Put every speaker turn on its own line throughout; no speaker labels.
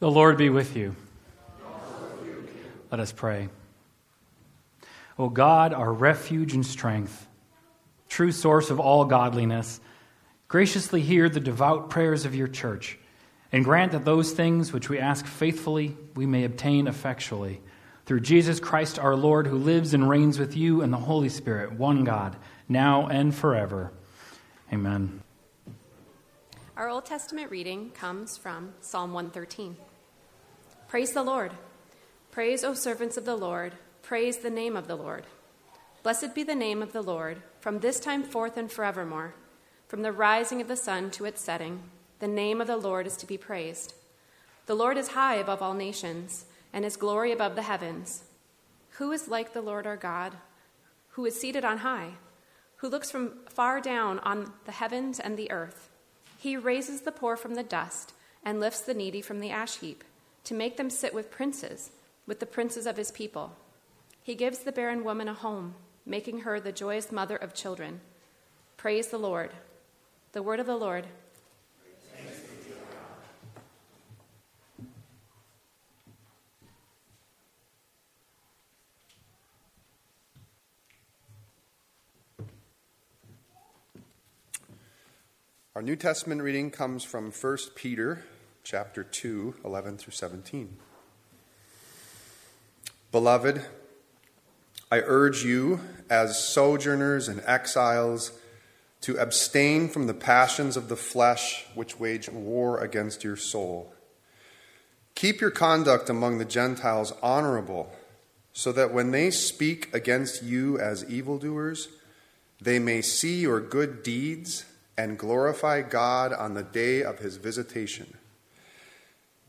The Lord be with you. Let us pray. O God, our refuge and strength, true source of all godliness, graciously hear the devout prayers of your church, and grant that those things which we ask faithfully we may obtain effectually. Through Jesus Christ our Lord, who lives and reigns with you and the Holy Spirit, one God, now and forever. Amen.
Our Old Testament reading comes from Psalm 113. Praise the Lord. Praise, O servants of the Lord. Praise the name of the Lord. Blessed be the name of the Lord, from this time forth and forevermore. From the rising of the sun to its setting, the name of the Lord is to be praised. The Lord is high above all nations, and his glory above the heavens. Who is like the Lord our God, who is seated on high, who looks from far down on the heavens and the earth? He raises the poor from the dust and lifts the needy from the ash heap to make them sit with princes, with the princes of his people. He gives the barren woman a home, making her the joyous mother of children. Praise the Lord. The word of the Lord.
Our New Testament reading comes from 1 Peter chapter 2, 11 through 17. Beloved, I urge you, as sojourners and exiles, to abstain from the passions of the flesh which wage war against your soul. Keep your conduct among the Gentiles honorable, so that when they speak against you as evildoers, they may see your good deeds and glorify God on the day of his visitation.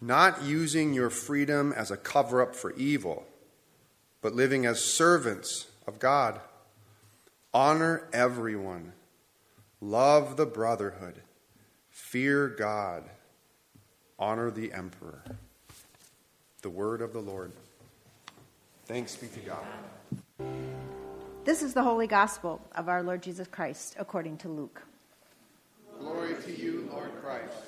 not using your freedom as a cover up for evil, but living as servants of God. Honor everyone, love the brotherhood, fear God, honor the emperor. The word of the Lord. Thanks be to God.
This is the holy gospel of our Lord Jesus Christ according to Luke.
Glory to you, Lord Christ.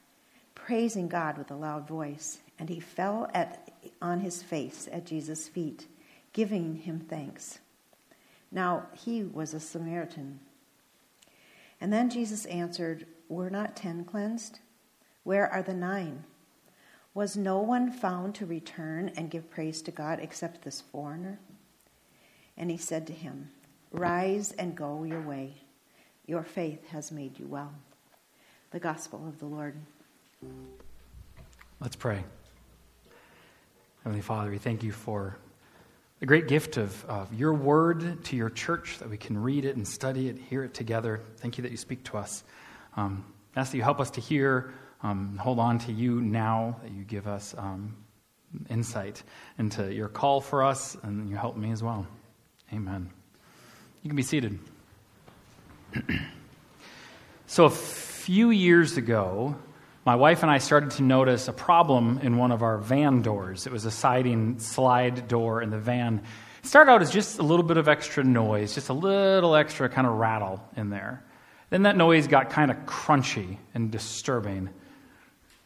praising God with a loud voice, and he fell at, on his face at Jesus' feet, giving him thanks. Now he was a Samaritan. And then Jesus answered, Were not ten cleansed? Where are the nine? Was no one found to return and give praise to God except this foreigner? And he said to him, Rise and go your way. Your faith has made you well. The Gospel of the Lord.
Let's pray. Heavenly Father, we thank you for the great gift of, of your word to your church that we can read it and study it, hear it together. Thank you that you speak to us. Um, ask that you help us to hear, um, hold on to you now, that you give us um, insight into your call for us, and you help me as well. Amen. You can be seated. so, a few years ago, my wife and I started to notice a problem in one of our van doors. It was a siding slide door in the van. It started out as just a little bit of extra noise, just a little extra kind of rattle in there. Then that noise got kind of crunchy and disturbing.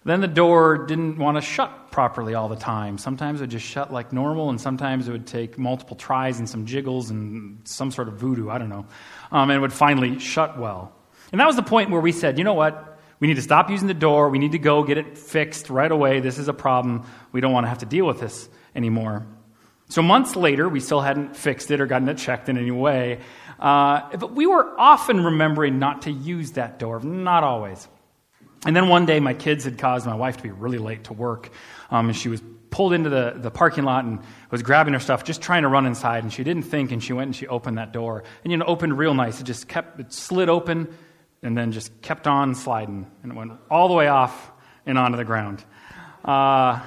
Then the door didn't want to shut properly all the time. Sometimes it would just shut like normal, and sometimes it would take multiple tries and some jiggles and some sort of voodoo, I don't know. Um, and it would finally shut well. And that was the point where we said, you know what? We need to stop using the door. We need to go get it fixed right away. This is a problem. We don't want to have to deal with this anymore. So months later, we still hadn't fixed it or gotten it checked in any way. Uh, but we were often remembering not to use that door, not always. And then one day, my kids had caused my wife to be really late to work. Um, and she was pulled into the, the parking lot and was grabbing her stuff, just trying to run inside. And she didn't think, and she went and she opened that door. And, you know, opened real nice. It just kept, it slid open and then just kept on sliding. And it went all the way off and onto the ground. Uh,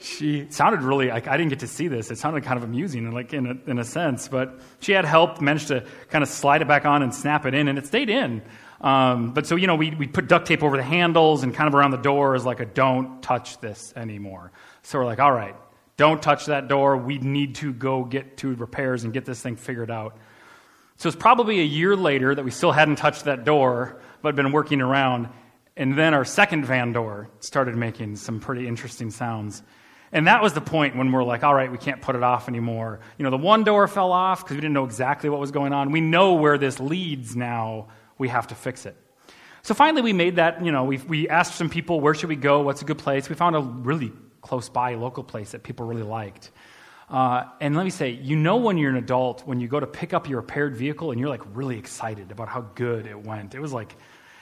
she sounded really like I didn't get to see this. It sounded kind of amusing, like in a, in a sense. But she had help, managed to kind of slide it back on and snap it in, and it stayed in. Um, but so you know, we we put duct tape over the handles and kind of around the door as like a don't touch this anymore. So we're like, all right, don't touch that door. We need to go get to repairs and get this thing figured out. So it's probably a year later that we still hadn't touched that door, but been working around. And then our second van door started making some pretty interesting sounds. And that was the point when we're like, all right, we can't put it off anymore. You know, the one door fell off because we didn't know exactly what was going on. We know where this leads now. We have to fix it. So finally, we made that, you know, we, we asked some people, where should we go? What's a good place? We found a really close by local place that people really liked. Uh, and let me say, you know, when you're an adult, when you go to pick up your repaired vehicle and you're like really excited about how good it went. It was like,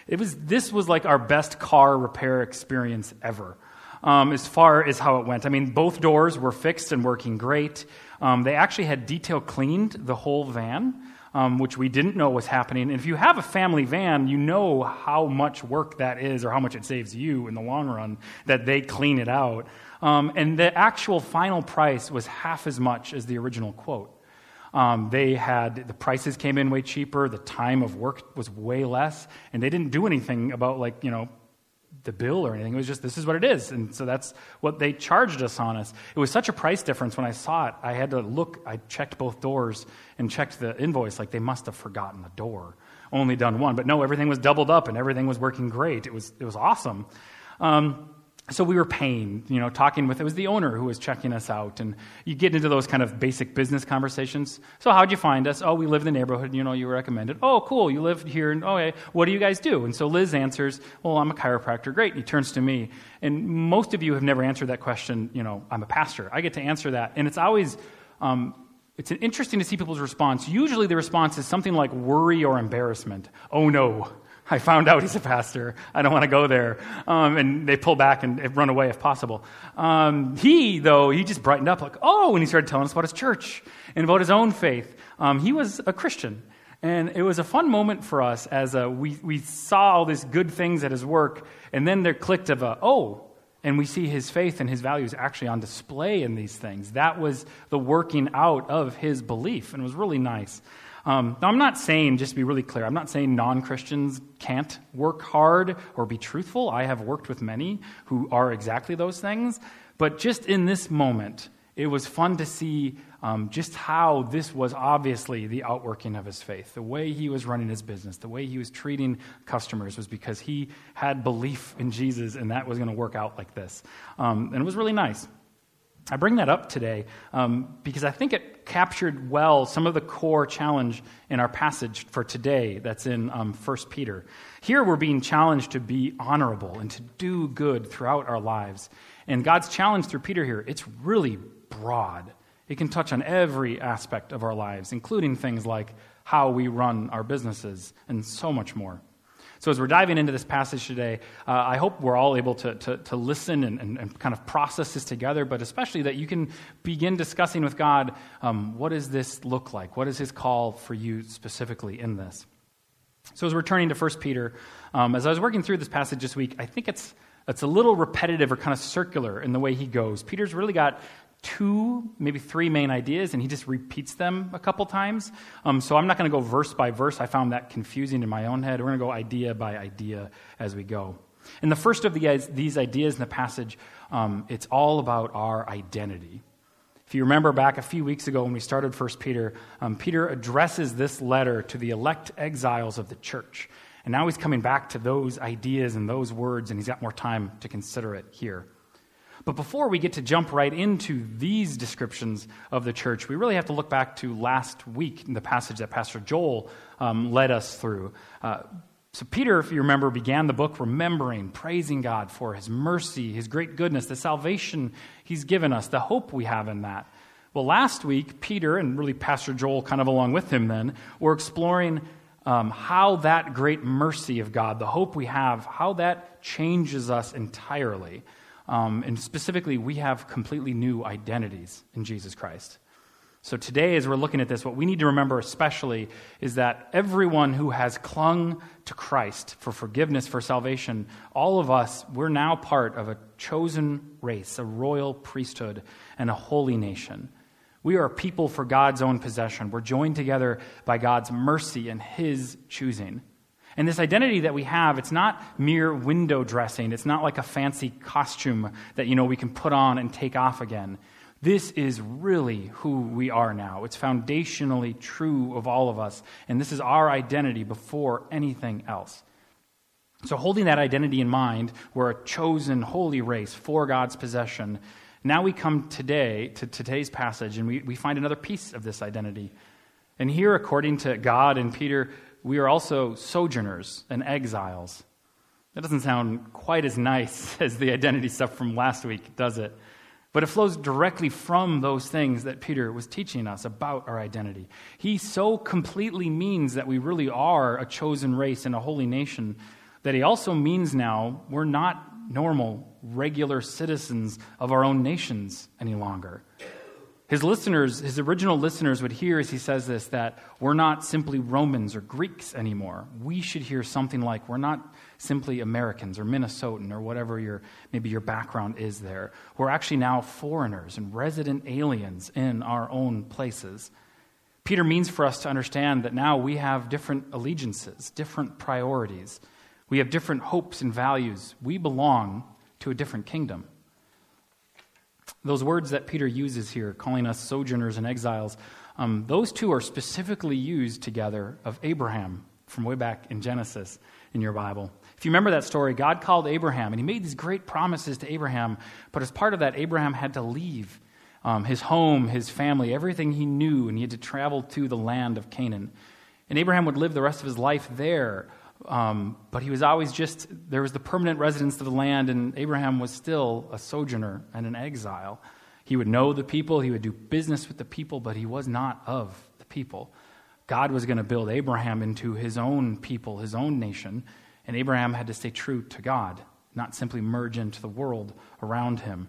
it was, this was like our best car repair experience ever um, as far as how it went. I mean, both doors were fixed and working great. Um, they actually had detail cleaned the whole van, um, which we didn't know was happening. And if you have a family van, you know how much work that is or how much it saves you in the long run that they clean it out. Um, and the actual final price was half as much as the original quote. Um, they had the prices came in way cheaper, the time of work was way less, and they didn't do anything about like you know the bill or anything. It was just, this is what it is. And so that's what they charged us on us. It was such a price difference when I saw it. I had to look, I checked both doors and checked the invoice, like they must have forgotten the door, only done one. But no, everything was doubled up and everything was working great. It was, it was awesome. Um, so we were paying, you know, talking with, it was the owner who was checking us out. And you get into those kind of basic business conversations. So how'd you find us? Oh, we live in the neighborhood, you know, you were recommended. Oh, cool, you live here. And, oh, what do you guys do? And so Liz answers, well, I'm a chiropractor. Great. And he turns to me. And most of you have never answered that question, you know, I'm a pastor. I get to answer that. And it's always, um, it's interesting to see people's response. Usually the response is something like worry or embarrassment. Oh no, I found out he's a pastor. I don't want to go there. Um, and they pull back and run away if possible. Um, he, though, he just brightened up like, oh, when he started telling us about his church and about his own faith. Um, he was a Christian. And it was a fun moment for us as uh, we, we saw all these good things at his work, and then there clicked of a, oh, and we see his faith and his values actually on display in these things. That was the working out of his belief, and it was really nice. Um, now, I'm not saying, just to be really clear, I'm not saying non Christians can't work hard or be truthful. I have worked with many who are exactly those things. But just in this moment, it was fun to see um, just how this was obviously the outworking of his faith. The way he was running his business, the way he was treating customers was because he had belief in Jesus and that was going to work out like this. Um, and it was really nice. I bring that up today um, because I think it captured well some of the core challenge in our passage for today that's in um, 1 Peter. Here we're being challenged to be honorable and to do good throughout our lives. And God's challenge through Peter here, it's really broad. It can touch on every aspect of our lives, including things like how we run our businesses and so much more. So, as we're diving into this passage today, uh, I hope we're all able to, to, to listen and, and, and, kind of process this together, but especially that you can begin discussing with God um, what does this look like? What is His call for you specifically in this? So, as we're turning to 1 Peter, um, as I was working through this passage this week, I think it's, it's a little repetitive or kind of circular in the way he goes. Peter's really got two, maybe three main ideas, and he just repeats them a couple times. Um, so I'm not going to go verse by verse. I found that confusing in my own head. We're going to go idea by idea as we go. And the first of the, these ideas in the passage, um, it's all about our identity. If you remember back a few weeks ago when we started 1 Peter, um, Peter addresses this letter to the elect exiles of the church. And now he's coming back to those ideas and those words, and he's got more time to consider it here. But before we get to jump right into these descriptions of the church, we really have to look back to last week in the passage that Pastor Joel um, led us through. Uh, so, Peter, if you remember, began the book remembering, praising God for his mercy, his great goodness, the salvation he's given us, the hope we have in that. Well, last week, Peter, and really Pastor Joel kind of along with him then, were exploring um, how that great mercy of God, the hope we have, how that changes us entirely. Um, and specifically, we have completely new identities in Jesus Christ. So today, as we're looking at this, what we need to remember especially is that everyone who has clung to Christ for forgiveness, for salvation, all of us, we're now part of a chosen race, a royal priesthood, and a holy nation. We are people for God's own possession. We're joined together by God's mercy and His choosing. And this identity that we have, it's not mere window dressing. It's not like a fancy costume that, you know, we can put on and take off again. This is really who we are now. It's foundationally true of all of us, and this is our identity before anything else. So, holding that identity in mind, we're a chosen holy race for God's possession. Now we come today to today's passage, and we, we find another piece of this identity. And here, according to God and Peter, we are also sojourners and exiles. That doesn't sound quite as nice as the identity stuff from last week, does it? But it flows directly from those things that Peter was teaching us about our identity. He so completely means that we really are a chosen race and a holy nation that he also means now we're not normal, regular citizens of our own nations any longer. His listeners, his original listeners, would hear as he says this that we're not simply Romans or Greeks anymore. We should hear something like we're not simply Americans or Minnesotan or whatever your maybe your background is there. We're actually now foreigners and resident aliens in our own places. Peter means for us to understand that now we have different allegiances, different priorities. We have different hopes and values. We belong to a different kingdom. Those words that Peter uses here, calling us sojourners and exiles, um, those two are specifically used together of Abraham from way back in Genesis in your Bible. If you remember that story, God called Abraham and he made these great promises to Abraham, but as part of that, Abraham had to leave um, his home, his family, everything he knew, and he had to travel to the land of Canaan. And Abraham would live the rest of his life there um, but he was always just, there was the permanent residence of the land, and Abraham was still a sojourner and an exile. He would know the people, he would do business with the people, but he was not of the people. God was going to build Abraham into his own people, his own nation, and Abraham had to stay true to God, not simply merge into the world around him.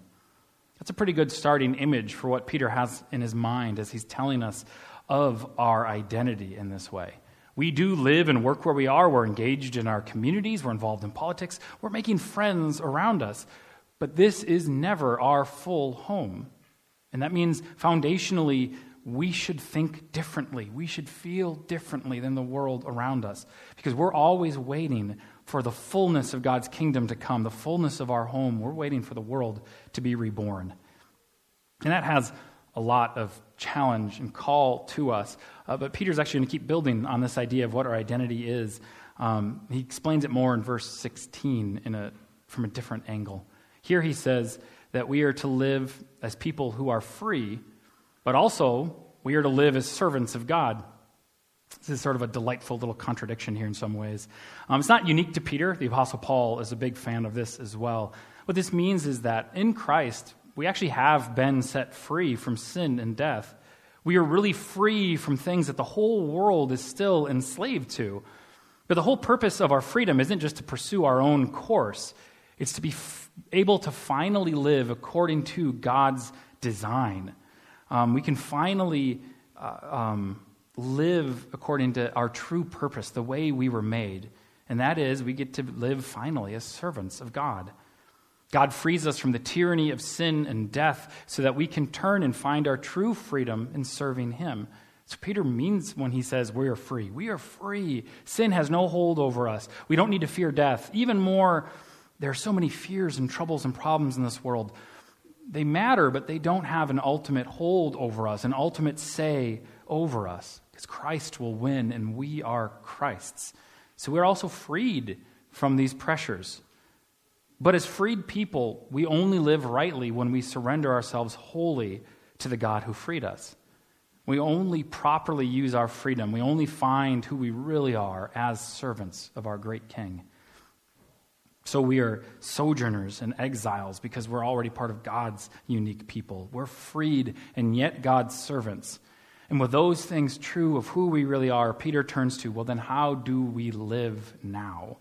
That's a pretty good starting image for what Peter has in his mind as he's telling us of our identity in this way. We do live and work where we are. We're engaged in our communities. We're involved in politics. We're making friends around us. But this is never our full home. And that means foundationally, we should think differently. We should feel differently than the world around us because we're always waiting for the fullness of God's kingdom to come, the fullness of our home. We're waiting for the world to be reborn. And that has a lot of challenge and call to us. Uh, but Peter's actually going to keep building on this idea of what our identity is. Um, he explains it more in verse 16 in a, from a different angle. Here he says that we are to live as people who are free, but also we are to live as servants of God. This is sort of a delightful little contradiction here in some ways. Um, it's not unique to Peter. The Apostle Paul is a big fan of this as well. What this means is that in Christ, we actually have been set free from sin and death. We are really free from things that the whole world is still enslaved to. But the whole purpose of our freedom isn't just to pursue our own course, it's to be f- able to finally live according to God's design. Um, we can finally uh, um, live according to our true purpose, the way we were made. And that is, we get to live finally as servants of God. God frees us from the tyranny of sin and death so that we can turn and find our true freedom in serving Him. So Peter means when he says we are free. We are free. Sin has no hold over us. We don't need to fear death. Even more, there are so many fears and troubles and problems in this world. They matter, but they don't have an ultimate hold over us, an ultimate say over us, because Christ will win and we are Christ's. So we're also freed from these pressures. But as freed people, we only live rightly when we surrender ourselves wholly to the God who freed us. We only properly use our freedom. We only find who we really are as servants of our great King. So we are sojourners and exiles because we're already part of God's unique people. We're freed and yet God's servants. And with those things true of who we really are, Peter turns to, well, then how do we live now?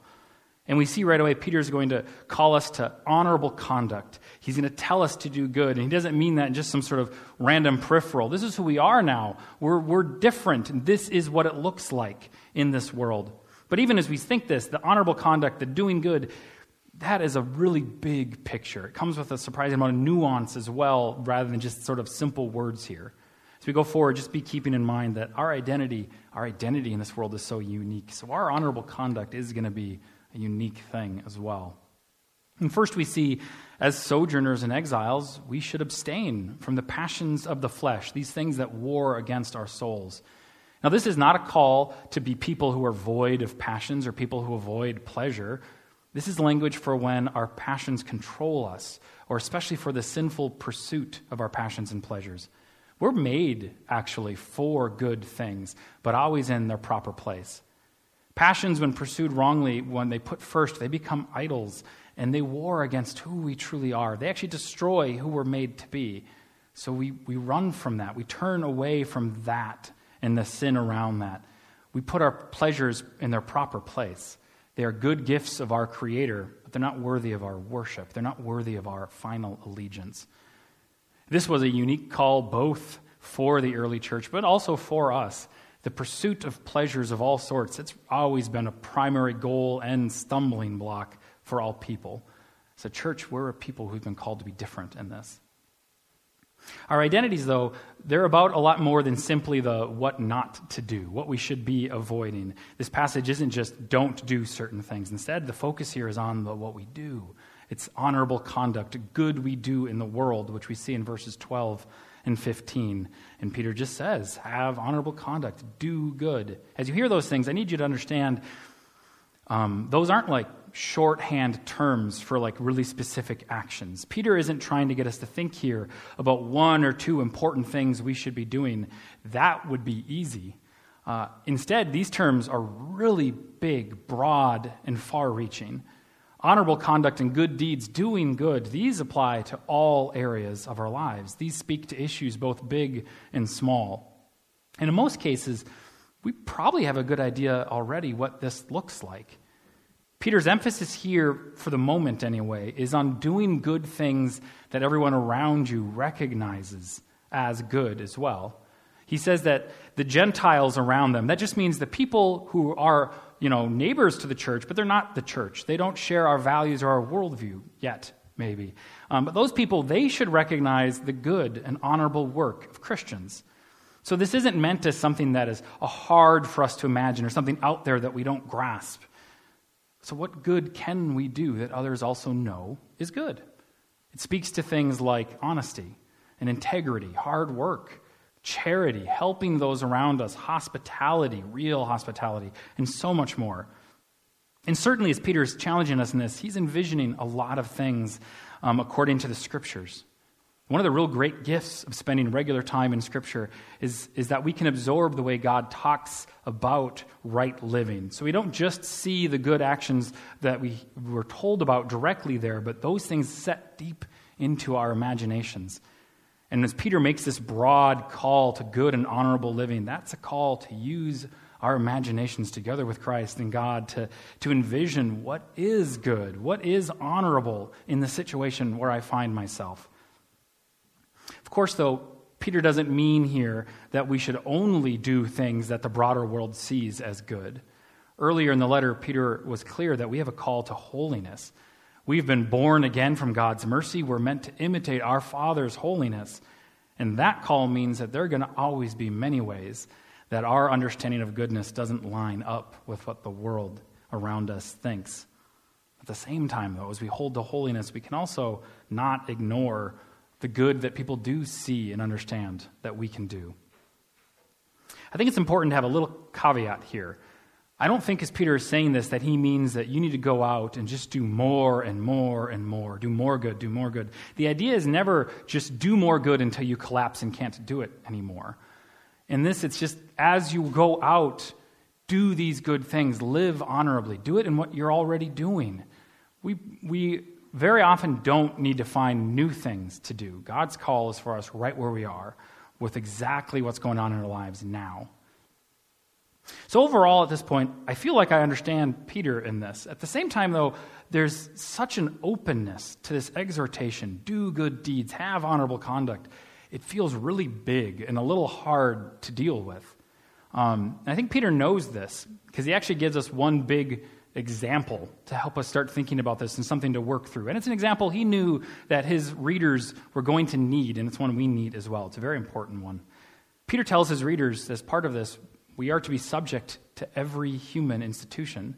And we see right away Peter's going to call us to honorable conduct. He's going to tell us to do good. And he doesn't mean that in just some sort of random peripheral. This is who we are now. We're, we're different. And this is what it looks like in this world. But even as we think this, the honorable conduct, the doing good, that is a really big picture. It comes with a surprising amount of nuance as well, rather than just sort of simple words here. As we go forward, just be keeping in mind that our identity, our identity in this world is so unique. So our honorable conduct is going to be a unique thing as well. And first, we see as sojourners and exiles, we should abstain from the passions of the flesh, these things that war against our souls. Now, this is not a call to be people who are void of passions or people who avoid pleasure. This is language for when our passions control us, or especially for the sinful pursuit of our passions and pleasures. We're made, actually, for good things, but always in their proper place. Passions, when pursued wrongly, when they put first, they become idols and they war against who we truly are. They actually destroy who we're made to be. So we, we run from that. We turn away from that and the sin around that. We put our pleasures in their proper place. They are good gifts of our Creator, but they're not worthy of our worship. They're not worthy of our final allegiance. This was a unique call both for the early church, but also for us. The pursuit of pleasures of all sorts, it's always been a primary goal and stumbling block for all people. So, church, we're a people who've been called to be different in this. Our identities, though, they're about a lot more than simply the what not to do, what we should be avoiding. This passage isn't just don't do certain things. Instead, the focus here is on the what we do. It's honorable conduct, good we do in the world, which we see in verses 12 and 15. And Peter just says, have honorable conduct, do good. As you hear those things, I need you to understand um, those aren't like shorthand terms for like really specific actions. Peter isn't trying to get us to think here about one or two important things we should be doing. That would be easy. Uh, instead, these terms are really big, broad, and far reaching. Honorable conduct and good deeds, doing good, these apply to all areas of our lives. These speak to issues both big and small. And in most cases, we probably have a good idea already what this looks like. Peter's emphasis here, for the moment anyway, is on doing good things that everyone around you recognizes as good as well. He says that the Gentiles around them, that just means the people who are, you know, neighbors to the church, but they're not the church. They don't share our values or our worldview yet, maybe. Um, but those people, they should recognize the good and honorable work of Christians. So this isn't meant as something that is hard for us to imagine or something out there that we don't grasp. So, what good can we do that others also know is good? It speaks to things like honesty and integrity, hard work, charity, helping those around us, hospitality, real hospitality, and so much more. And certainly, as Peter is challenging us in this, he's envisioning a lot of things um, according to the scriptures. One of the real great gifts of spending regular time in Scripture is, is that we can absorb the way God talks about right living. So we don't just see the good actions that we were told about directly there, but those things set deep into our imaginations. And as Peter makes this broad call to good and honorable living, that's a call to use our imaginations together with Christ and God to, to envision what is good, what is honorable in the situation where I find myself. Of course, though, Peter doesn't mean here that we should only do things that the broader world sees as good. Earlier in the letter, Peter was clear that we have a call to holiness. We've been born again from God's mercy. We're meant to imitate our Father's holiness. And that call means that there are going to always be many ways that our understanding of goodness doesn't line up with what the world around us thinks. At the same time, though, as we hold to holiness, we can also not ignore the good that people do see and understand that we can do. I think it's important to have a little caveat here. I don't think, as Peter is saying this, that he means that you need to go out and just do more and more and more, do more good, do more good. The idea is never just do more good until you collapse and can't do it anymore. In this, it's just as you go out, do these good things, live honorably, do it in what you're already doing We, we very often don't need to find new things to do. God's call is for us right where we are with exactly what's going on in our lives now. So, overall, at this point, I feel like I understand Peter in this. At the same time, though, there's such an openness to this exhortation do good deeds, have honorable conduct. It feels really big and a little hard to deal with. Um, I think Peter knows this because he actually gives us one big example to help us start thinking about this and something to work through. And it's an example he knew that his readers were going to need, and it's one we need as well. It's a very important one. Peter tells his readers, as part of this, we are to be subject to every human institution.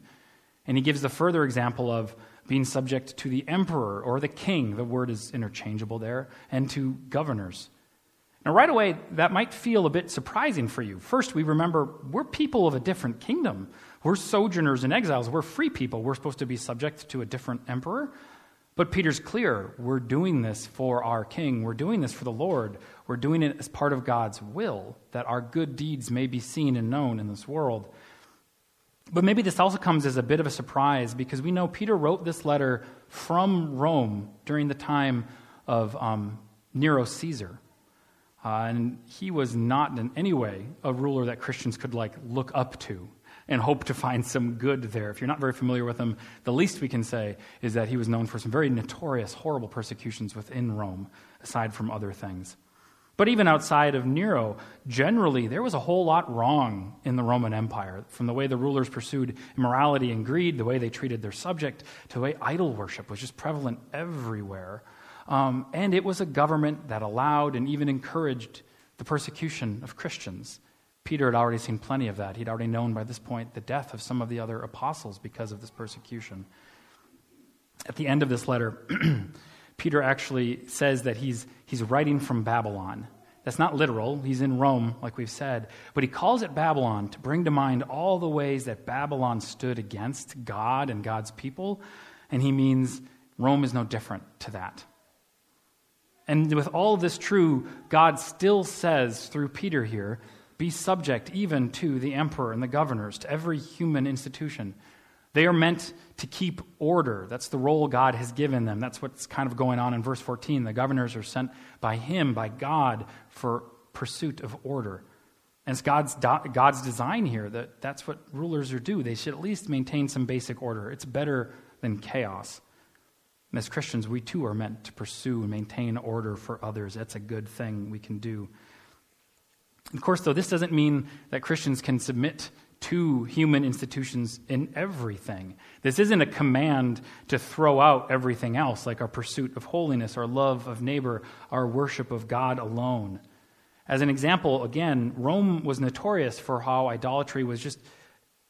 And he gives the further example of being subject to the emperor or the king, the word is interchangeable there, and to governors. Now, right away, that might feel a bit surprising for you. First, we remember we're people of a different kingdom. We're sojourners and exiles. We're free people. We're supposed to be subject to a different emperor. But Peter's clear we're doing this for our king. We're doing this for the Lord. We're doing it as part of God's will, that our good deeds may be seen and known in this world. But maybe this also comes as a bit of a surprise because we know Peter wrote this letter from Rome during the time of um, Nero Caesar. Uh, and he was not in any way a ruler that Christians could like look up to and hope to find some good there. If you're not very familiar with him, the least we can say is that he was known for some very notorious, horrible persecutions within Rome, aside from other things. But even outside of Nero, generally, there was a whole lot wrong in the Roman Empire, from the way the rulers pursued immorality and greed, the way they treated their subject, to the way idol worship was just prevalent everywhere. Um, and it was a government that allowed and even encouraged the persecution of Christians. Peter had already seen plenty of that. He'd already known by this point the death of some of the other apostles because of this persecution. At the end of this letter, Peter actually says that he's, he's writing from Babylon. That's not literal. He's in Rome, like we've said. But he calls it Babylon to bring to mind all the ways that Babylon stood against God and God's people. And he means Rome is no different to that. And with all this true, God still says through Peter here be subject even to the emperor and the governors, to every human institution. They are meant to keep order. That's the role God has given them. That's what's kind of going on in verse 14. The governors are sent by Him, by God, for pursuit of order. And it's God's, God's design here that that's what rulers are do. They should at least maintain some basic order. It's better than chaos. And as Christians, we too are meant to pursue and maintain order for others. That's a good thing we can do. Of course, though, this doesn't mean that Christians can submit to human institutions in everything. This isn't a command to throw out everything else, like our pursuit of holiness, our love of neighbor, our worship of God alone. As an example, again, Rome was notorious for how idolatry was just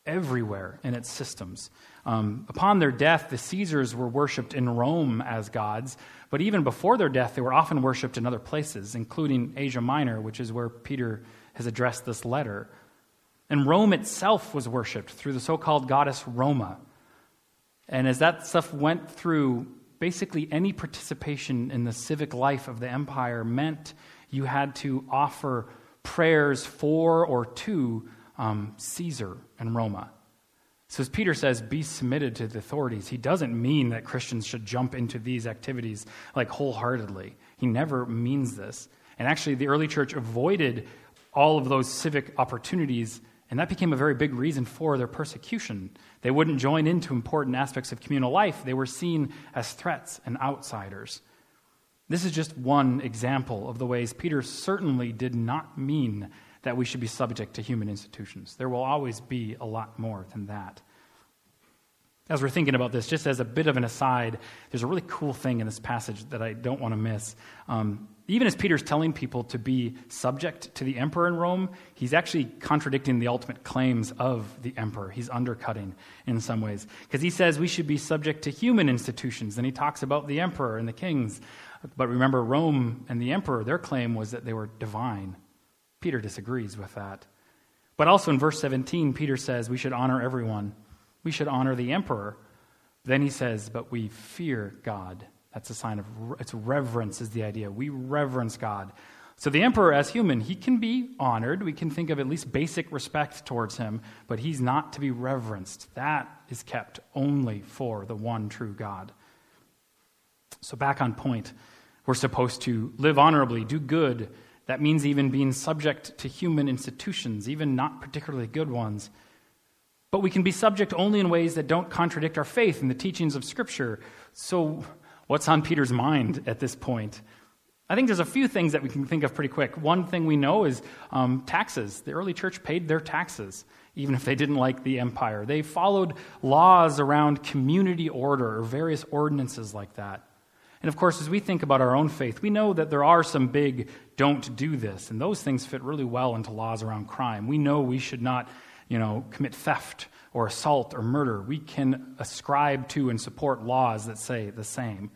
everywhere in its systems. Um, upon their death, the Caesars were worshipped in Rome as gods, but even before their death, they were often worshipped in other places, including Asia Minor, which is where Peter has addressed this letter. And Rome itself was worshipped through the so called goddess Roma. And as that stuff went through, basically any participation in the civic life of the empire meant you had to offer prayers for or to um, Caesar and Roma. So, as Peter says, be submitted to the authorities. He doesn't mean that Christians should jump into these activities like wholeheartedly. He never means this. And actually, the early church avoided all of those civic opportunities, and that became a very big reason for their persecution. They wouldn't join into important aspects of communal life, they were seen as threats and outsiders. This is just one example of the ways Peter certainly did not mean that we should be subject to human institutions. There will always be a lot more than that. As we're thinking about this, just as a bit of an aside, there's a really cool thing in this passage that I don't want to miss. Um, even as Peter's telling people to be subject to the emperor in Rome, he's actually contradicting the ultimate claims of the emperor. He's undercutting in some ways. Because he says we should be subject to human institutions, and he talks about the emperor and the kings. But remember, Rome and the emperor, their claim was that they were divine. Peter disagrees with that. But also in verse 17, Peter says we should honor everyone. We should honor the emperor. Then he says, but we fear God. That's a sign of it's reverence is the idea. We reverence God. So the emperor, as human, he can be honored. We can think of at least basic respect towards him, but he's not to be reverenced. That is kept only for the one true God. So, back on point, we're supposed to live honorably, do good. That means even being subject to human institutions, even not particularly good ones. But we can be subject only in ways that don't contradict our faith and the teachings of Scripture. So, what's on Peter's mind at this point? I think there's a few things that we can think of pretty quick. One thing we know is um, taxes. The early church paid their taxes, even if they didn't like the empire. They followed laws around community order or various ordinances like that. And of course, as we think about our own faith, we know that there are some big don't do this, and those things fit really well into laws around crime. We know we should not, you know, commit theft or assault or murder. We can ascribe to and support laws that say the same.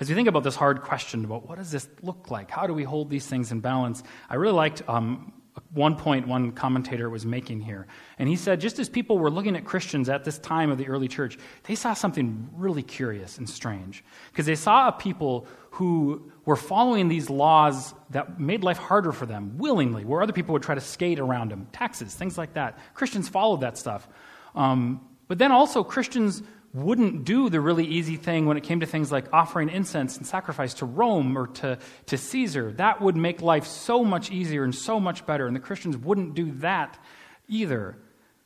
As we think about this hard question about what does this look like, how do we hold these things in balance, I really liked um, one point one commentator was making here. And he said, just as people were looking at Christians at this time of the early church, they saw something really curious and strange. Because they saw a people who were following these laws that made life harder for them willingly, where other people would try to skate around them. Taxes, things like that. Christians followed that stuff. Um, but then also, Christians wouldn't do the really easy thing when it came to things like offering incense and sacrifice to Rome or to, to Caesar. That would make life so much easier and so much better, and the Christians wouldn't do that either.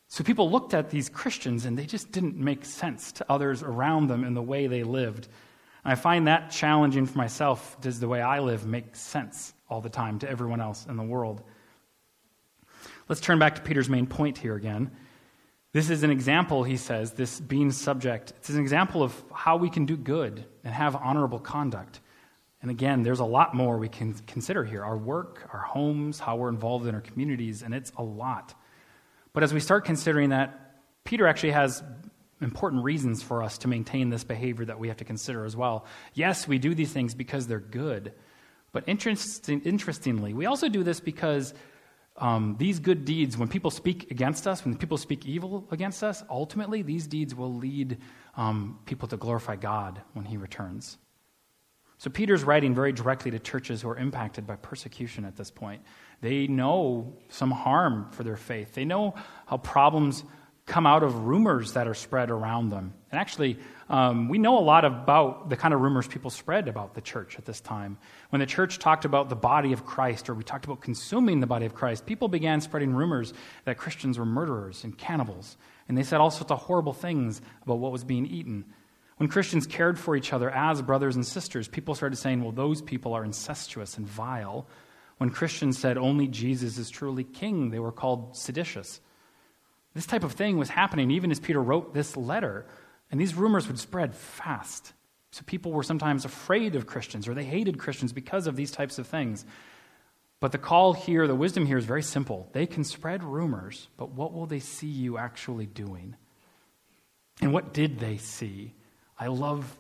So people looked at these Christians and they just didn't make sense to others around them in the way they lived. And I find that challenging for myself. Does the way I live make sense all the time to everyone else in the world? Let's turn back to Peter's main point here again. This is an example, he says, this being subject. It's an example of how we can do good and have honorable conduct. And again, there's a lot more we can consider here our work, our homes, how we're involved in our communities, and it's a lot. But as we start considering that, Peter actually has important reasons for us to maintain this behavior that we have to consider as well. Yes, we do these things because they're good. But interesting, interestingly, we also do this because um, these good deeds, when people speak against us, when people speak evil against us, ultimately these deeds will lead um, people to glorify God when He returns. So Peter's writing very directly to churches who are impacted by persecution at this point. They know some harm for their faith. They know how problems come out of rumors that are spread around them. And actually, um, we know a lot about the kind of rumors people spread about the church at this time. When the church talked about the body of Christ, or we talked about consuming the body of Christ, people began spreading rumors that Christians were murderers and cannibals. And they said all sorts of horrible things about what was being eaten. When Christians cared for each other as brothers and sisters, people started saying, well, those people are incestuous and vile. When Christians said only Jesus is truly king, they were called seditious. This type of thing was happening even as Peter wrote this letter. And these rumors would spread fast. So people were sometimes afraid of Christians or they hated Christians because of these types of things. But the call here, the wisdom here is very simple. They can spread rumors, but what will they see you actually doing? And what did they see? I love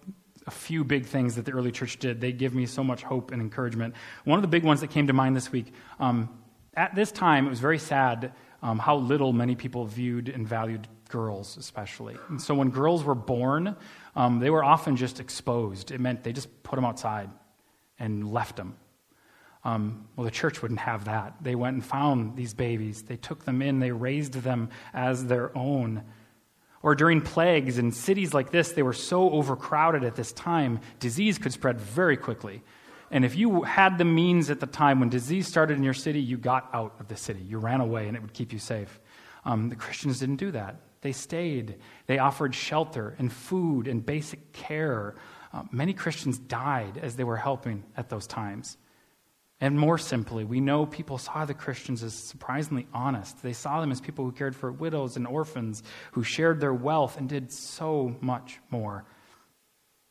a few big things that the early church did. They give me so much hope and encouragement. One of the big ones that came to mind this week um, at this time, it was very sad um, how little many people viewed and valued girls, especially. And so when girls were born, um, they were often just exposed. It meant they just put them outside and left them. Um, well, the church wouldn't have that. They went and found these babies, they took them in, they raised them as their own. Or during plagues in cities like this, they were so overcrowded at this time, disease could spread very quickly. And if you had the means at the time when disease started in your city, you got out of the city. You ran away and it would keep you safe. Um, the Christians didn't do that. They stayed. They offered shelter and food and basic care. Uh, many Christians died as they were helping at those times. And more simply, we know people saw the Christians as surprisingly honest. They saw them as people who cared for widows and orphans, who shared their wealth and did so much more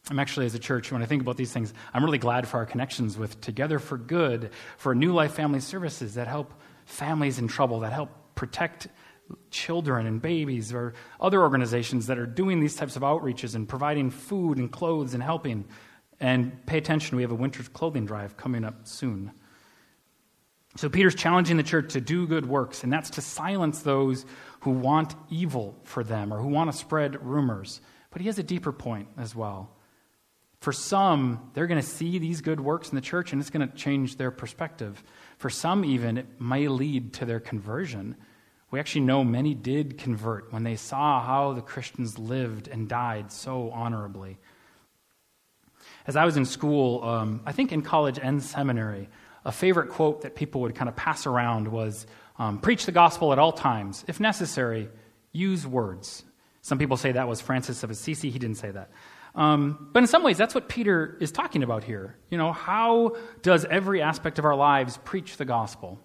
I'm actually, as a church, when I think about these things, I'm really glad for our connections with Together for Good, for New Life Family Services that help families in trouble, that help protect children and babies, or other organizations that are doing these types of outreaches and providing food and clothes and helping. And pay attention, we have a winter clothing drive coming up soon. So Peter's challenging the church to do good works, and that's to silence those who want evil for them or who want to spread rumors. But he has a deeper point as well. For some, they're going to see these good works in the church and it's going to change their perspective. For some, even, it may lead to their conversion. We actually know many did convert when they saw how the Christians lived and died so honorably. As I was in school, um, I think in college and seminary, a favorite quote that people would kind of pass around was um, Preach the gospel at all times. If necessary, use words. Some people say that was Francis of Assisi. He didn't say that. Um, but in some ways, that's what Peter is talking about here. You know, how does every aspect of our lives preach the gospel?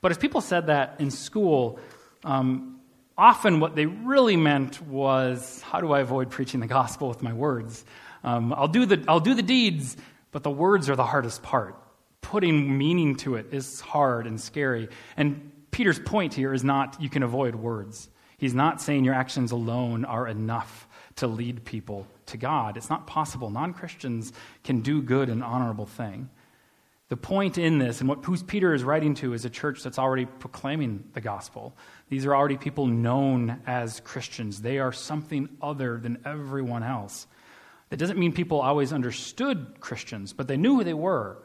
But as people said that in school, um, often what they really meant was, how do I avoid preaching the gospel with my words? Um, I'll, do the, I'll do the deeds, but the words are the hardest part. Putting meaning to it is hard and scary. And Peter's point here is not you can avoid words. He's not saying your actions alone are enough to lead people to God. It's not possible. Non Christians can do good and honorable thing. The point in this, and what who Peter is writing to, is a church that's already proclaiming the gospel. These are already people known as Christians. They are something other than everyone else. That doesn't mean people always understood Christians, but they knew who they were.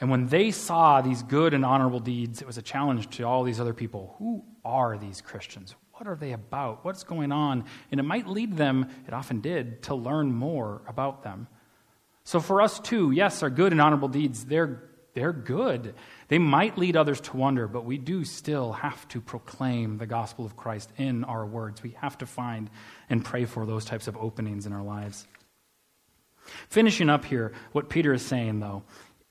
And when they saw these good and honorable deeds, it was a challenge to all these other people. Who are these Christians? What are they about? What's going on? And it might lead them, it often did, to learn more about them. So for us too, yes, our good and honorable deeds, they're, they're good. They might lead others to wonder, but we do still have to proclaim the gospel of Christ in our words. We have to find and pray for those types of openings in our lives. Finishing up here, what Peter is saying, though,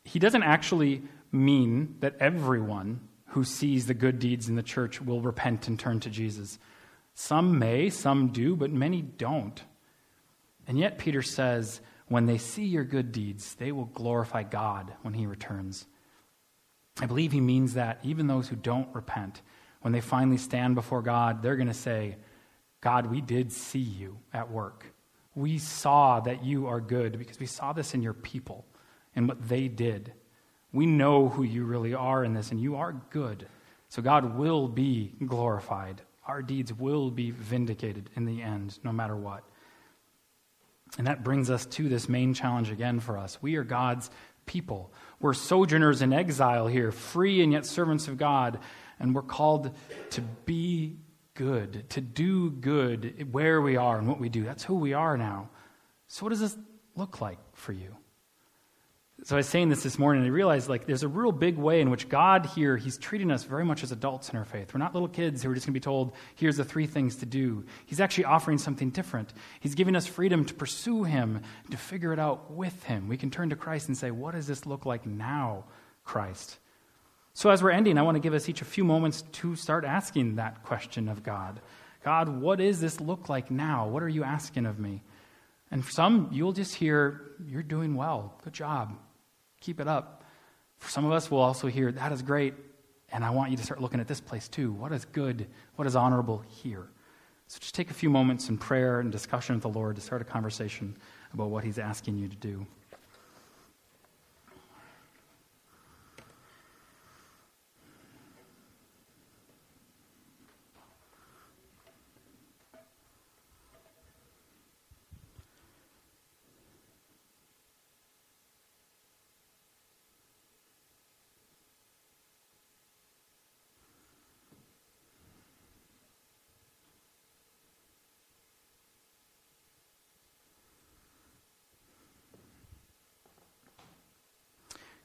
he doesn't actually mean that everyone who sees the good deeds in the church will repent and turn to Jesus. Some may, some do, but many don't. And yet, Peter says, when they see your good deeds, they will glorify God when he returns. I believe he means that even those who don't repent, when they finally stand before God, they're going to say, God, we did see you at work. We saw that you are good because we saw this in your people and what they did. We know who you really are in this, and you are good. So God will be glorified. Our deeds will be vindicated in the end, no matter what. And that brings us to this main challenge again for us. We are God's people. We're sojourners in exile here, free and yet servants of God. And we're called to be good, to do good where we are and what we do. That's who we are now. So, what does this look like for you? So I was saying this this morning, and I realized like there's a real big way in which God here, He's treating us very much as adults in our faith. We're not little kids who are just going to be told, here's the three things to do. He's actually offering something different. He's giving us freedom to pursue Him, to figure it out with Him. We can turn to Christ and say, what does this look like now, Christ? So as we're ending, I want to give us each a few moments to start asking that question of God. God, what does this look like now? What are you asking of me? And for some, you'll just hear, You're doing well. Good job. Keep it up. For some of us, we'll also hear, that is great, and I want you to start looking at this place too. What is good? What is honorable here? So just take a few moments in prayer and discussion with the Lord to start a conversation about what He's asking you to do.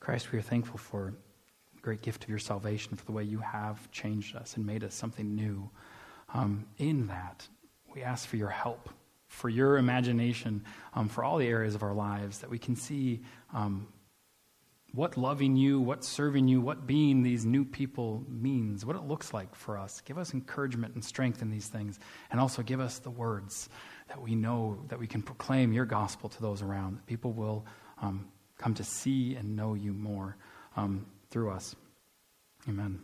Christ, we are thankful for the great gift of your salvation, for the way you have changed us and made us something new. Um, in that, we ask for your help, for your imagination, um, for all the areas of our lives, that we can see um, what loving you, what serving you, what being these new people means, what it looks like for us. Give us encouragement and strength in these things, and also give us the words that we know that we can proclaim your gospel to those around, that people will um, come to see and know you more um, through us. Amen.